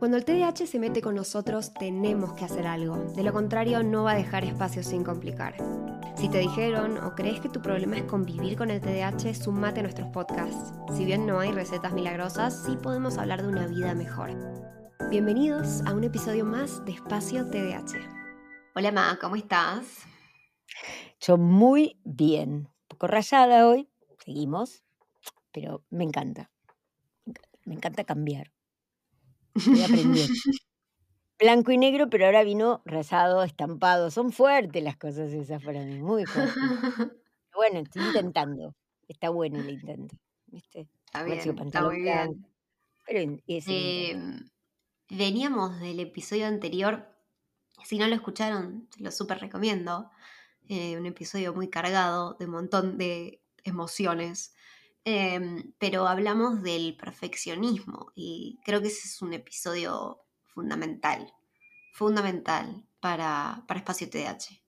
Cuando el TDAH se mete con nosotros, tenemos que hacer algo. De lo contrario, no va a dejar espacio sin complicar. Si te dijeron o crees que tu problema es convivir con el TDAH, sumate a nuestros podcasts. Si bien no hay recetas milagrosas, sí podemos hablar de una vida mejor. Bienvenidos a un episodio más de Espacio TDAH. Hola Ma, ¿cómo estás? Yo muy bien. Un poco rayada hoy, seguimos, pero me encanta. Me encanta cambiar. Blanco y negro, pero ahora vino rayado, estampado. Son fuertes las cosas esas para mí, muy fuertes. Bueno, estoy intentando. Está bueno el intento. ¿viste? Está bien, está muy bien. Pero es Eh, intento. veníamos del episodio anterior. Si no lo escucharon, lo súper recomiendo. Eh, un episodio muy cargado de un montón de emociones. Em, pero hablamos del perfeccionismo y creo que ese es un episodio fundamental. Fundamental para, para Espacio TDAH.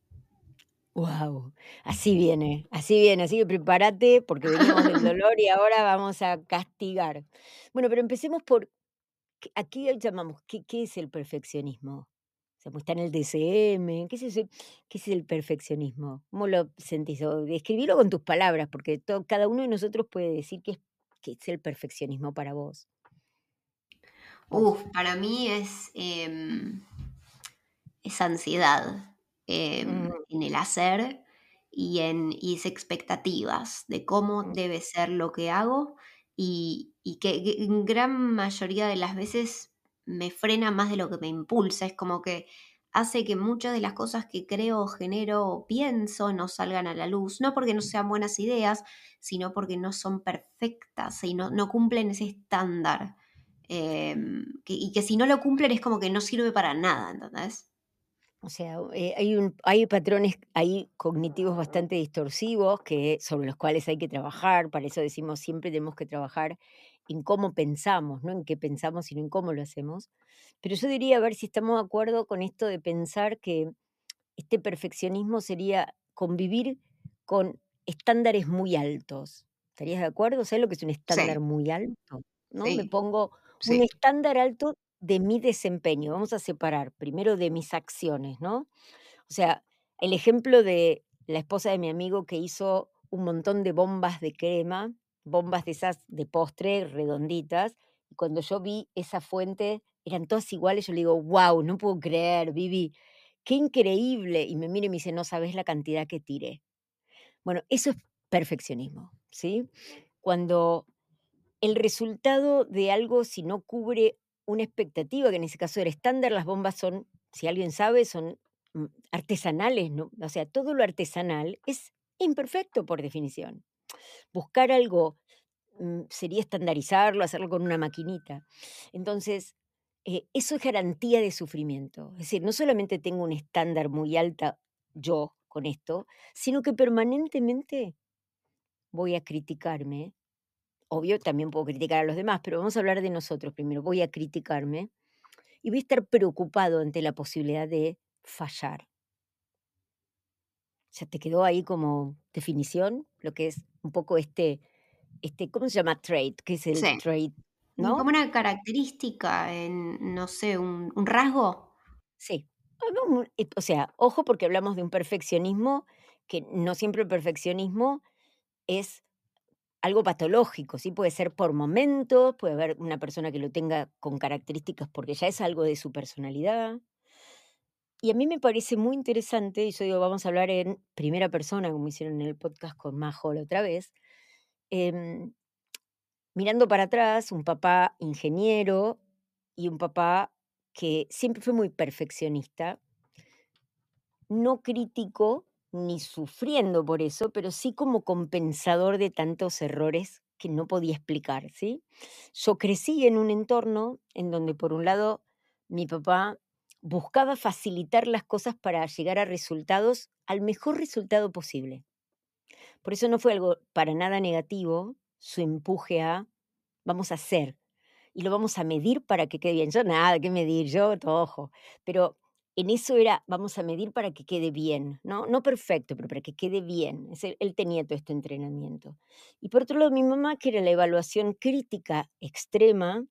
Wow, así viene, así viene, así que prepárate porque veníamos del dolor y ahora vamos a castigar. Bueno, pero empecemos por, ¿qué- aquí llamamos, ¿qué, qué es el perfeccionismo? Pues está en el DCM, ¿qué es, ese- qué es el perfeccionismo? ¿Cómo lo sentís? O describilo con tus palabras, porque to- cada uno de nosotros puede decir qué es, qué es el perfeccionismo para vos. Vos. Uf, para mí es, em, es ansiedad em, Mm, en el hacer y en y es expectativas de cómo mm, debe ser lo que hago y, y que, que en gran mayoría de las veces me frena más de lo que me impulsa. Es como que hace que muchas de las cosas que creo, genero o pienso no salgan a la luz. No porque no sean buenas ideas, sino porque no son perfectas y no, no cumplen ese estándar. Em, que- y que si no lo cumplen es como que no sirve para nada, ¿entendés? O sea, eh, hay, un, hay patrones ahí cognitivos bastante distorsivos que, sobre los cuales hay que trabajar, para eso decimos siempre tenemos que trabajar en cómo pensamos, no en qué pensamos, sino en cómo lo hacemos. Pero yo diría a ver si estamos de acuerdo con esto de pensar que este perfeccionismo sería convivir con estándares muy altos. ¿Estarías de acuerdo? ¿Sabes lo que es un estándar Sí, muy alto? ¿No? Me pongo un sí. estándar alto de mi desempeño. Vamos a separar primero de mis acciones, ¿no? O sea, el ejemplo de la esposa de mi amigo que hizo un montón de bombas de crema, bombas de esas de postre redonditas, y cuando yo vi esa fuente, eran todas iguales, yo le digo, wow, no puedo creer, Vivi, qué increíble. Y me mira y me dice, no sabes la cantidad que tiré. Bueno, eso es perfeccionismo, ¿sí? Cuando el resultado de algo, si no cubre una expectativa, que en ese caso era estándar, las bombas son, si alguien sabe, son mm, artesanales, ¿no? O sea, todo lo artesanal es imperfecto por definición. Buscar algo mm, sería estandarizarlo, hacerlo con una maquinita. Entonces, eh, eso es garantía de sufrimiento. Es decir, no solamente tengo un estándar muy alta yo con esto, sino que permanentemente voy a criticarme. Obvio, también puedo criticar a los demás, pero vamos a hablar de nosotros primero. Voy a criticarme y voy a estar preocupado ante la posibilidad de fallar. ¿Ya te quedó ahí como definición lo que es un poco este, este ¿cómo se llama? Trait, ¿qué es el Sí. trait? Y como ¿No? una característica en, no sé, un, un rasgo. Sí. No, O sea, ojo porque hablamos de un perfeccionismo que no siempre el perfeccionismo es algo patológico, sí puede ser por momentos, puede haber una persona que lo tenga con características porque ya es algo de su personalidad. Y a mí me parece muy interesante, y yo digo, vamos a hablar en primera persona, como hicieron en el podcast con Majo otra vez, em, mirando para atrás, un papá ingeniero y un papá que siempre fue muy perfeccionista, no crítico ni sufriendo por eso, pero sí como compensador de tantos errores que no podía explicar, ¿sí? Yo crecí en un entorno en donde por un lado mi papá buscaba facilitar las cosas para llegar a resultados, al mejor resultado posible. Por eso no fue algo para nada negativo su empuje a vamos a hacer y lo vamos a medir para que quede bien. Yo nada, que medir, yo todo ojo. Pero en eso era, vamos a medir para que quede bien, ¿no? No perfecto, pero para que quede bien. Él tenía todo este entrenamiento. Y por otro lado, mi mamá, que era la evaluación crítica extrema,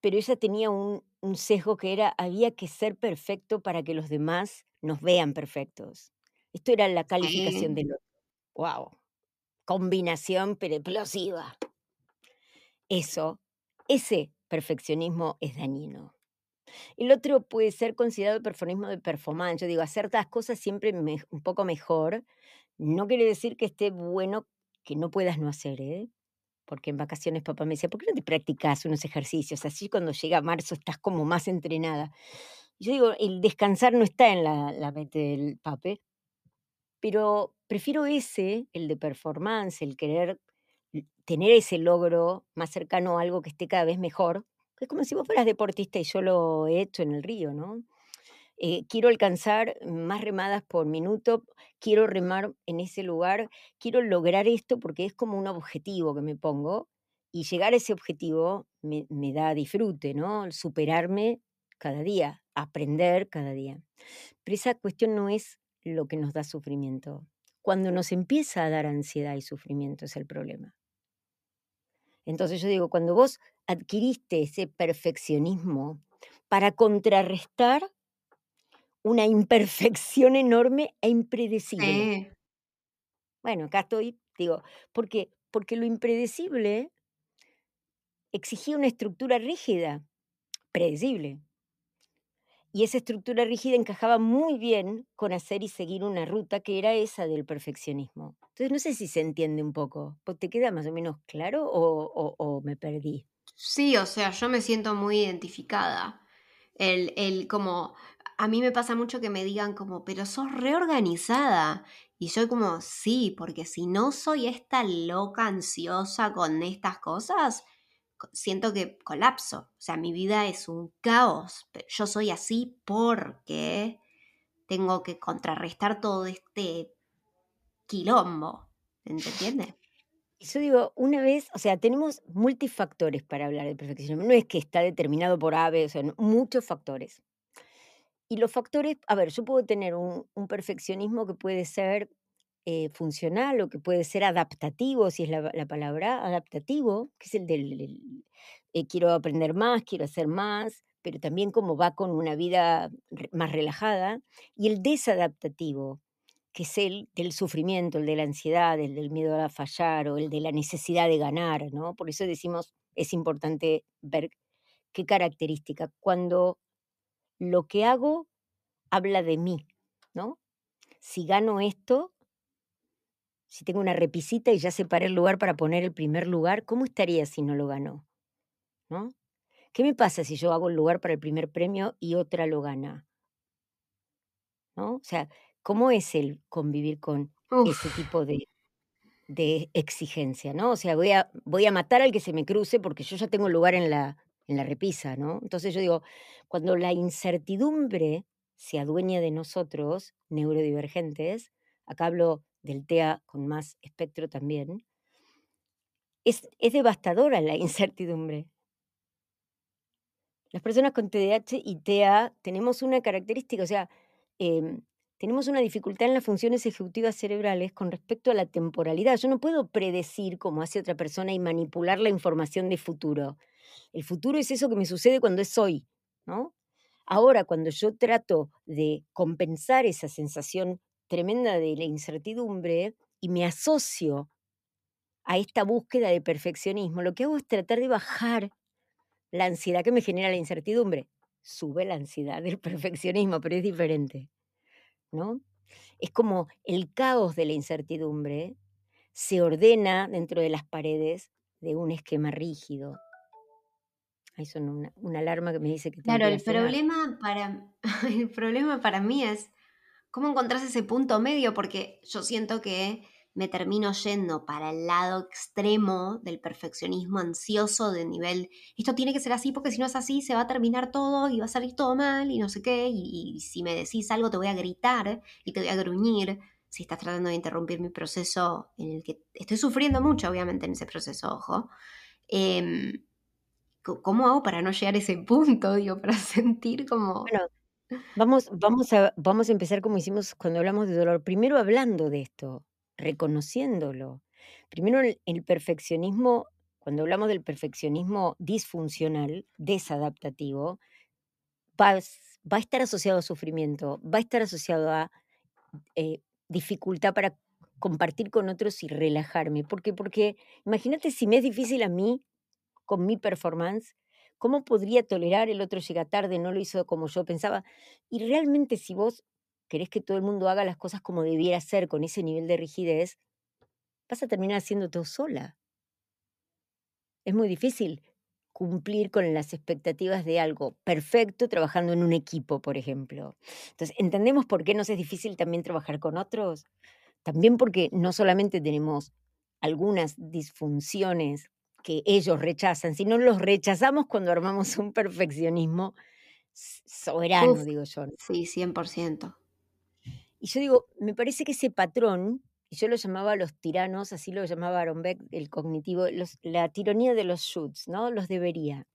pero ella tenía un un sesgo que era, había que ser perfecto para que los demás nos vean perfectos. Esto era la calificación del otro. Guau, combinación, pero explosiva. Eso, ese perfeccionismo es dañino. El otro puede ser considerado performismo de performance. Yo digo, hacer las cosas siempre me un poco mejor, no quiere decir que esté bueno que no puedas no hacer, ¿eh? Porque en vacaciones papá me decía: "¿Por qué no te practicas unos ejercicios? Así cuando llega marzo estás como más entrenada". Yo digo, el descansar no está en la la mente del pape, pero prefiero ese, el de performance, el querer tener ese logro más cercano a algo que esté cada vez mejor, es como si vos fueras deportista y yo lo he hecho en el río, ¿no? Eh, quiero alcanzar más remadas por minuto, quiero remar en ese lugar, quiero lograr esto porque es como un objetivo que me pongo y llegar a ese objetivo me, me da disfrute, ¿no? Superarme cada día, aprender cada día. Pero esa cuestión no es lo que nos da sufrimiento. Cuando nos empieza a dar ansiedad y sufrimiento es el problema. Entonces yo digo, cuando vos adquiriste ese perfeccionismo para contrarrestar una imperfección enorme e impredecible. Bueno, acá estoy, digo, ¿por qué? Porque lo impredecible exigía una estructura rígida, predecible. Y esa estructura rígida encajaba muy bien con hacer y seguir una ruta que era esa del perfeccionismo. Entonces, no sé si se entiende un poco. ¿Po- ¿Te queda más o menos claro o, o- o me perdí? Sí, o sea, yo me siento muy identificada. El, el como, a mí me pasa mucho que me digan como, pero sos reorganizada. Y yo como, sí, porque si no soy esta loca ansiosa con estas cosas, co- siento que colapso. O sea, mi vida es un caos. Yo soy así porque tengo que contrarrestar todo este quilombo. ¿Entiendes? Yo digo, una vez, o sea, tenemos multifactores para hablar de perfeccionismo. No es que está determinado por A, B, o muchos factores. Y los factores, a ver, yo puedo tener un, un perfeccionismo que puede ser eh, funcional o que puede ser adaptativo, si es la, la palabra, adaptativo, que es el del, eh, quiero aprender más, quiero hacer más, pero también como va con una vida más relajada. Y el desadaptativo, que es el del sufrimiento, el de la ansiedad, el del miedo a fallar o el de la necesidad de ganar, ¿no? Por eso decimos, es importante ver qué característica. Cuando lo que hago habla de mí, ¿no? Si gano esto, si tengo una repisita y ya separé el lugar para poner el primer lugar, ¿cómo estaría si no lo ganó? ¿No? ¿Qué me pasa si yo hago el lugar para el primer premio y otra lo gana? ¿No? O sea, ¿cómo es el convivir con ese tipo de, de exigencia, ¿no? O sea, voy a, voy a matar al que se me cruce porque yo ya tengo el lugar en la, en la repisa, ¿no? Entonces yo digo, cuando la incertidumbre se adueña de nosotros, neurodivergentes, acá hablo del TEA con más espectro también, es, es devastadora la incertidumbre. Las personas con TDAH y TEA tenemos una característica, o sea, em, tenemos una dificultad en las funciones ejecutivas cerebrales con respecto a la temporalidad. Yo no puedo predecir como hace otra persona y manipular la información de futuro. El futuro es eso que me sucede cuando es hoy, ¿no? Ahora, cuando yo trato de compensar esa sensación tremenda de la incertidumbre y me asocio a esta búsqueda de perfeccionismo, lo que hago es tratar de bajar la ansiedad que me genera la incertidumbre. Sube la ansiedad del perfeccionismo, pero es diferente, ¿no? Es como el caos de la incertidumbre se ordena dentro de las paredes de un esquema rígido. Ahí son una, una alarma que me dice que claro, el problema para, el problema para mí es cómo encontrás ese punto medio, porque yo siento que me termino yendo para el lado extremo del perfeccionismo ansioso de nivel, esto tiene que ser así porque si no es así se va a terminar todo y va a salir todo mal y no sé qué, y, y si me decís algo te voy a gritar y te voy a gruñir si estás tratando de interrumpir mi proceso en el que estoy sufriendo mucho, obviamente, en ese proceso, ojo. Co- ¿Cómo hago para no llegar a ese punto? Digo, para sentir como... Bueno, vamos, vamos, a, vamos a empezar como hicimos cuando hablamos de dolor. Primero hablando de esto, reconociéndolo. Primero el, perfeccionismo cuando hablamos del perfeccionismo disfuncional, desadaptativo, va, va a estar asociado a sufrimiento, va a estar asociado a eh, dificultad para compartir con otros y relajarme. ¿Por qué? Porque imagínate si me es difícil a mí, con mi performance, ¿cómo podría tolerar el otro llega tarde, no lo hizo como yo pensaba? Y realmente si vos querés que todo el mundo haga las cosas como debiera ser, con ese nivel de rigidez, vas a terminar haciendo todo sola. Es muy difícil cumplir con las expectativas de algo perfecto trabajando en un equipo, por ejemplo. Entonces, ¿entendemos por qué nos es difícil también trabajar con otros? También porque no solamente tenemos algunas disfunciones que ellos rechazan, sino los rechazamos cuando armamos un perfeccionismo soberano, digo yo. Sí, 100%. Y yo digo, me parece que ese patrón, y yo lo llamaba los tiranos, así lo llamaba Aaron Beck, el cognitivo, la tiranía de los shoulds, ¿no? Los debería.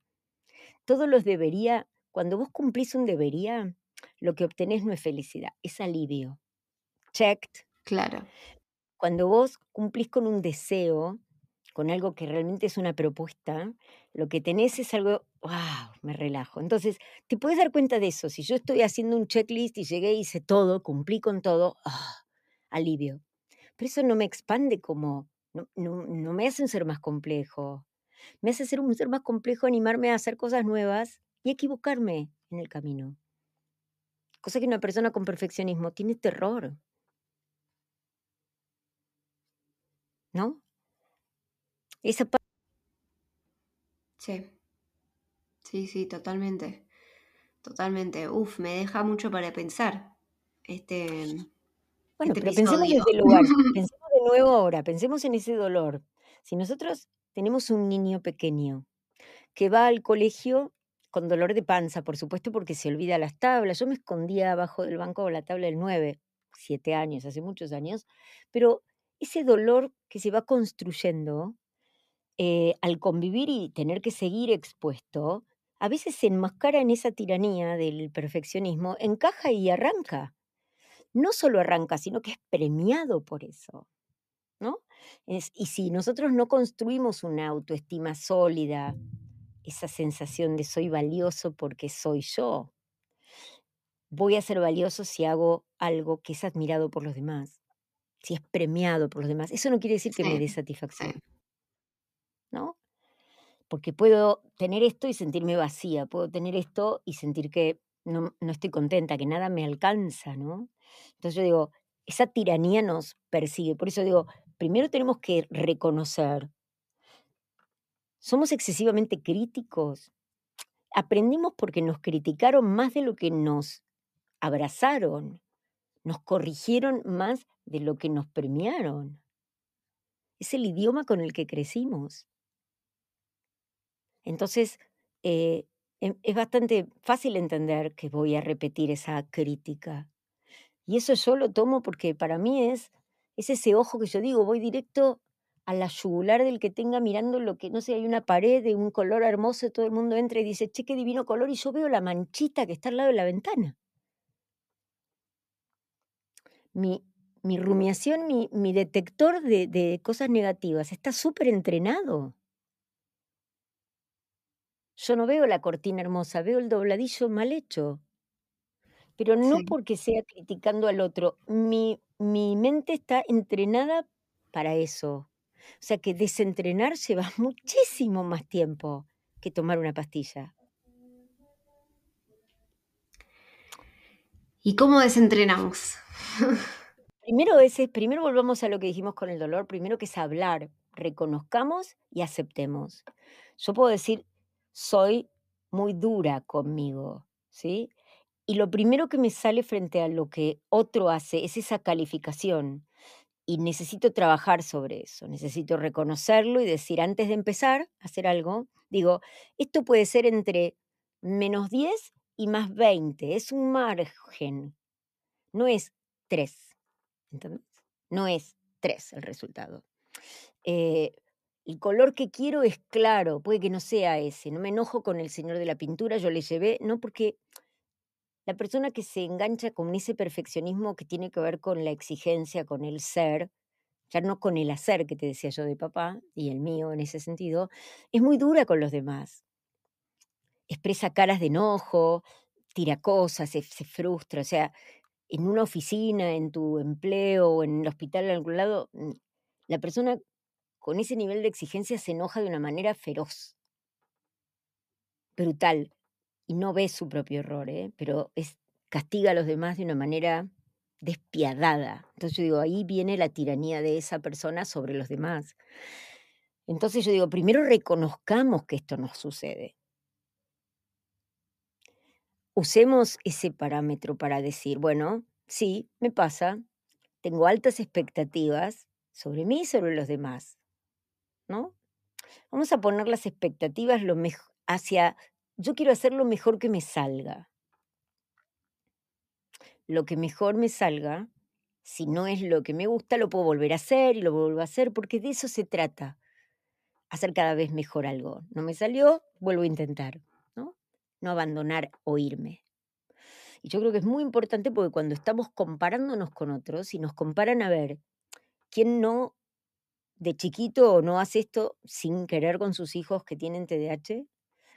Todos los debería, cuando vos cumplís un debería, lo que obtenés no es felicidad, es alivio. Checked. Claro. Cuando vos cumplís con un deseo, con algo que realmente es una propuesta, lo que tenés es algo, wow, me relajo. Entonces, te puedes dar cuenta de eso. Si yo estoy haciendo un checklist y llegué hice todo, cumplí con todo, ah, alivio. Pero eso no me expande como, no, no, me hace un ser más complejo. Me hace ser un ser más complejo animarme a hacer cosas nuevas y equivocarme en el camino. Cosa que una persona con perfeccionismo tiene terror. ¿No? Esa Sí. Sí, sí, totalmente. Totalmente. Uf, me deja mucho para pensar. Este. Bueno, este pero pensemos en ese lugar. pensemos de nuevo ahora, pensemos en ese dolor. Si nosotros tenemos un niño pequeño que va al colegio con dolor de panza, por supuesto, porque se olvida las tablas. Yo me escondía abajo del banco de la tabla del 9, siete años, hace muchos años, pero ese dolor que se va construyendo eh, al convivir y tener que seguir expuesto, a veces se enmascara en esa tiranía del perfeccionismo, encaja y arranca. No solo arranca, sino que es premiado por eso. ¿no? y si nosotros no construimos una autoestima sólida, esa sensación de soy valioso porque soy yo, voy a ser valioso si hago algo que es admirado por los demás, si es premiado por los demás. Eso no quiere decir que me dé satisfacción. ¿No? Porque puedo tener esto y sentirme vacía, puedo tener esto y sentir que no, no estoy contenta, que nada me alcanza, ¿no? Entonces yo digo, esa tiranía nos persigue. Por eso digo, primero tenemos que reconocer, somos excesivamente críticos. Aprendimos porque nos criticaron más de lo que nos abrazaron, nos corrigieron más de lo que nos premiaron. Es el idioma con el que crecimos. Entonces, eh, em, es bastante fácil entender que voy a repetir esa crítica. Y eso yo lo tomo porque para mí es, es ese ojo que yo digo, voy directo a la yugular del que tenga mirando lo que, no sé, hay una pared de un color hermoso, todo el mundo entra y dice, che, qué divino color, y yo veo la manchita que está al lado de la ventana. Mi, mi rumiación, mi, mi detector de, de cosas negativas está súper entrenado. Yo no veo la cortina hermosa, veo el dobladillo mal hecho. Pero no porque sea criticando al otro. Mi, mi mente está entrenada para eso. O sea que desentrenar lleva muchísimo más tiempo que tomar una pastilla. ¿Y cómo desentrenamos? Primero, ese, primero volvamos a lo que dijimos con el dolor, primero que es hablar, reconozcamos y aceptemos. Yo puedo decir, soy muy dura conmigo, ¿sí? Y lo primero que me sale frente a lo que otro hace es esa calificación. Y necesito trabajar sobre eso, necesito reconocerlo y decir, antes de empezar a hacer algo, digo, esto puede ser entre menos 10 y más 20, es un margen, no es 3, ¿entendés? No es 3 el resultado. Eh, el color que quiero es claro, puede que no sea ese. No me enojo con el señor de la pintura, yo le llevé, no porque la persona que se engancha con ese perfeccionismo que tiene que ver con la exigencia, con el ser, ya no con el hacer que te decía yo de papá y el mío en ese sentido, es muy dura con los demás. Expresa caras de enojo, tira cosas, se, frustra, o sea, en una oficina, en tu empleo en el hospital en algún lado, mm, la persona con ese nivel de exigencia se enoja de una manera feroz, brutal, y no ve su propio error, ¿eh? pero castiga a los demás de una manera despiadada. Entonces yo digo, ahí viene la tiranía de esa persona sobre los demás. Entonces yo digo, primero reconozcamos que esto nos sucede. Usemos ese parámetro para decir, bueno, sí, me pasa, tengo altas expectativas sobre mí y sobre los demás, ¿no? Vamos a poner las expectativas lo hacia, yo quiero hacer lo mejor que me salga. Lo que mejor me salga, si no es lo que me gusta, lo puedo volver a hacer y lo vuelvo a hacer, porque de eso se trata, hacer cada vez mejor algo. No me salió, vuelvo a intentar, ¿no? No abandonar o irme. Y yo creo que es muy importante porque cuando estamos comparándonos con otros y nos comparan a ver quién no de chiquito no hace esto sin querer con sus hijos que tienen TDAH,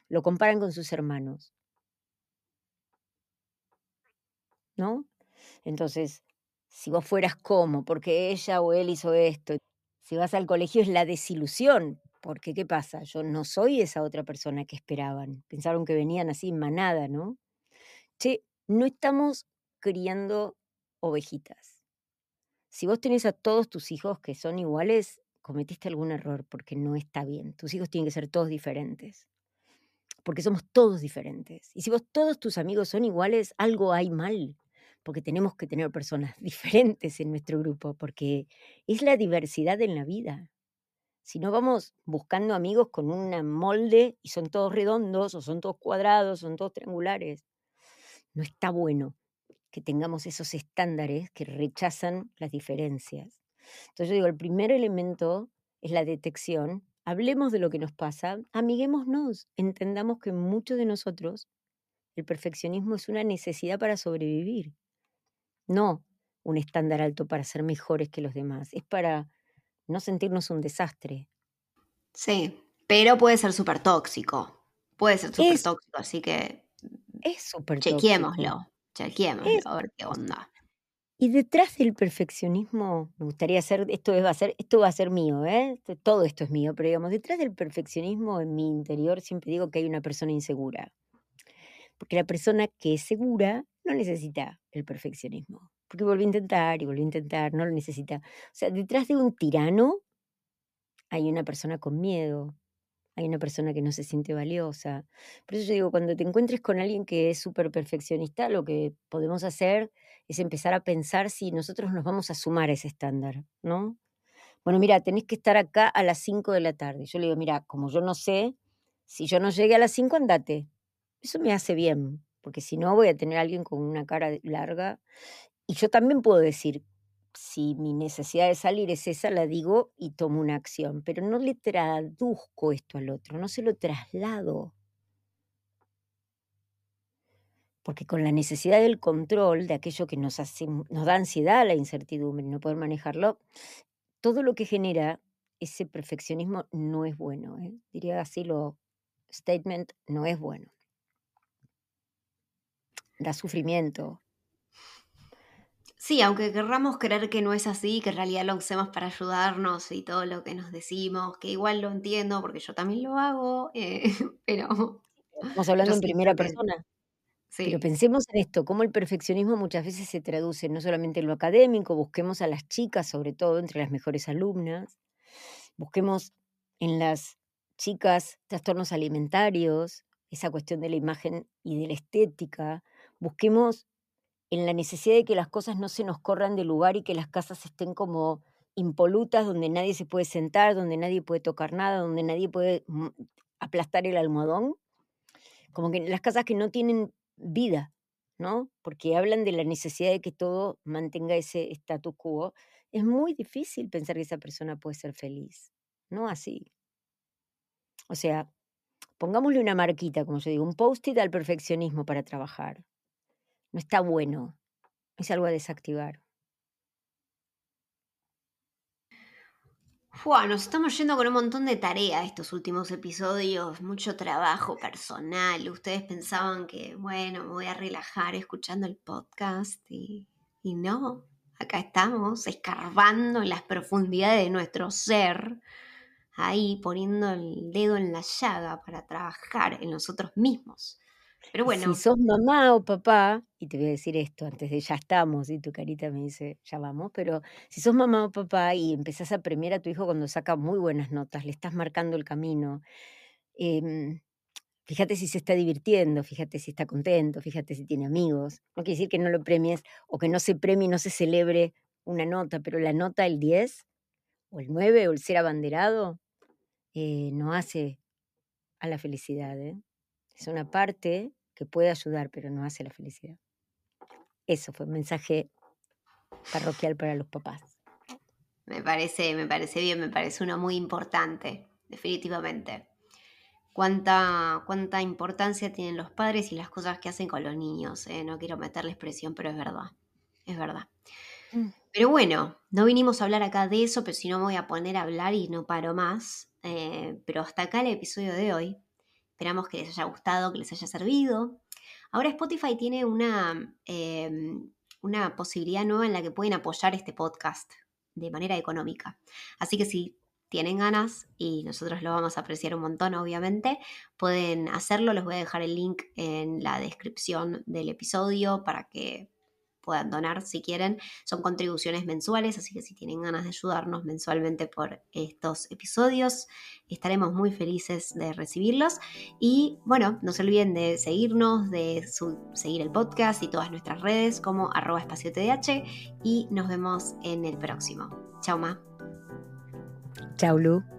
lo comparan con sus hermanos. ¿No? Entonces, si vos fueras como, porque ella o él hizo esto, si vas al colegio es la desilusión, porque ¿qué pasa? Yo no soy esa otra persona que esperaban. Pensaron que venían así en manada, ¿no? Che, no estamos criando ovejitas. Si vos tenés a todos tus hijos que son iguales, cometiste algún error porque no está bien. Tus hijos tienen que ser todos diferentes. Porque somos todos diferentes. Y si vos todos tus amigos son iguales, algo hay mal. Porque tenemos que tener personas diferentes en nuestro grupo, porque es la diversidad en la vida. Si no vamos buscando amigos con un molde y son todos redondos, o son todos cuadrados, son todos triangulares, no está bueno que tengamos esos estándares que rechazan las diferencias. Entonces yo digo, el primer elemento es la detección. Hablemos de lo que nos pasa, amiguémonos, entendamos que muchos de nosotros el perfeccionismo es una necesidad para sobrevivir, no un estándar alto para ser mejores que los demás, es para no sentirnos un desastre. Sí, pero puede ser súper tóxico, puede ser súper tóxico, así que es súper Chequémoslo, chequémoslo, a ver qué onda. Y detrás del perfeccionismo, me gustaría hacer, esto va a ser, esto va a ser mío, ¿eh? todo esto es mío, pero digamos, detrás del perfeccionismo en mi interior siempre digo que hay una persona insegura. Porque la persona que es segura no necesita el perfeccionismo. Porque vuelve a intentar y vuelve a intentar, no lo necesita. O sea, detrás de un tirano hay una persona con miedo, hay una persona que no se siente valiosa. Por eso yo digo, cuando te encuentres con alguien que es súper perfeccionista, lo que podemos hacer es empezar a pensar si nosotros nos vamos a sumar a ese estándar, ¿no? Bueno, mira, tenés que estar acá a las 5 de la tarde. Yo le digo, mira, como yo no sé, si yo no llegué a las 5, andate. Eso me hace bien, porque si no voy a tener a alguien con una cara larga. Y yo también puedo decir, si mi necesidad de salir es esa, la digo y tomo una acción, pero no le traduzco esto al otro, no se lo traslado. Porque con la necesidad del control, de aquello que nos, hace, nos da ansiedad, la incertidumbre, no poder manejarlo, todo lo que genera ese perfeccionismo no es bueno. ¿eh? Diría así lo statement, no es bueno. Da sufrimiento, Sí, aunque querramos creer que no es así, que en realidad lo usemos para ayudarnos y todo lo que nos decimos, que igual lo entiendo porque yo también lo hago, eh, pero... Estamos hablando en primera persona. Sí. Pero pensemos en esto, cómo el perfeccionismo muchas veces se traduce no solamente en lo académico, busquemos a las chicas, sobre todo entre las mejores alumnas, busquemos en las chicas trastornos alimentarios, esa cuestión de la imagen y de la estética, busquemos en la necesidad de que las cosas no se nos corran de lugar y que las casas estén como impolutas, donde nadie se puede sentar, donde nadie puede tocar nada, donde nadie puede mm, aplastar el almohadón. Como que las casas que no tienen vida, ¿no? Porque hablan de la necesidad de que todo mantenga ese status quo. Es muy difícil pensar que esa persona puede ser feliz, no así. O sea, pongámosle una marquita, como yo digo, un post-it al perfeccionismo para trabajar no está bueno. Es algo a desactivar. nos estamos yendo con un montón de tarea estos últimos episodios, mucho trabajo personal. Ustedes pensaban que, bueno, me voy a relajar escuchando el podcast y, y no, acá estamos escarbando en las profundidades de nuestro ser, ahí poniendo el dedo en la llaga para trabajar en nosotros mismos. Pero bueno. Si sos mamá o papá, y te voy a decir esto antes de ya estamos, y tu carita me dice, ya vamos, pero si sos mamá o papá y empezás a premiar a tu hijo cuando saca muy buenas notas, le estás marcando el camino, em, fíjate si se está divirtiendo, fíjate si está contento, fíjate si tiene amigos. No quiere decir que no lo premies o que no se premie y no se celebre una nota, pero la nota, el 10 o el 9 o el ser abanderado, eh, no hace a la felicidad. ¿eh? Es una parte que puede ayudar, pero no hace la felicidad. Eso fue un mensaje parroquial para los papás. Me parece, me parece bien, me parece uno muy importante, definitivamente. Cuánta, cuánta importancia tienen los padres y las cosas que hacen con los niños. ¿eh? No quiero meterles presión, pero es verdad. Es verdad. Mm. Pero bueno, no vinimos a hablar acá de eso, pero si no me voy a poner a hablar y no paro más. Eh, pero hasta acá el episodio de hoy. Esperamos que les haya gustado, que les haya servido. Ahora Spotify tiene una, em, una posibilidad nueva en la que pueden apoyar este podcast de manera económica. Así que si tienen ganas, y nosotros lo vamos a apreciar un montón, obviamente, pueden hacerlo. Les voy a dejar el link en la descripción del episodio para que puedan donar si quieren. Son contribuciones mensuales, así que si tienen ganas de ayudarnos mensualmente por estos episodios, estaremos muy felices de recibirlos. Y bueno, no se olviden de seguirnos, de seguir el podcast y todas nuestras redes como arroba espacio TDH y nos vemos en el próximo. Chao, Ma. Chao, Lu.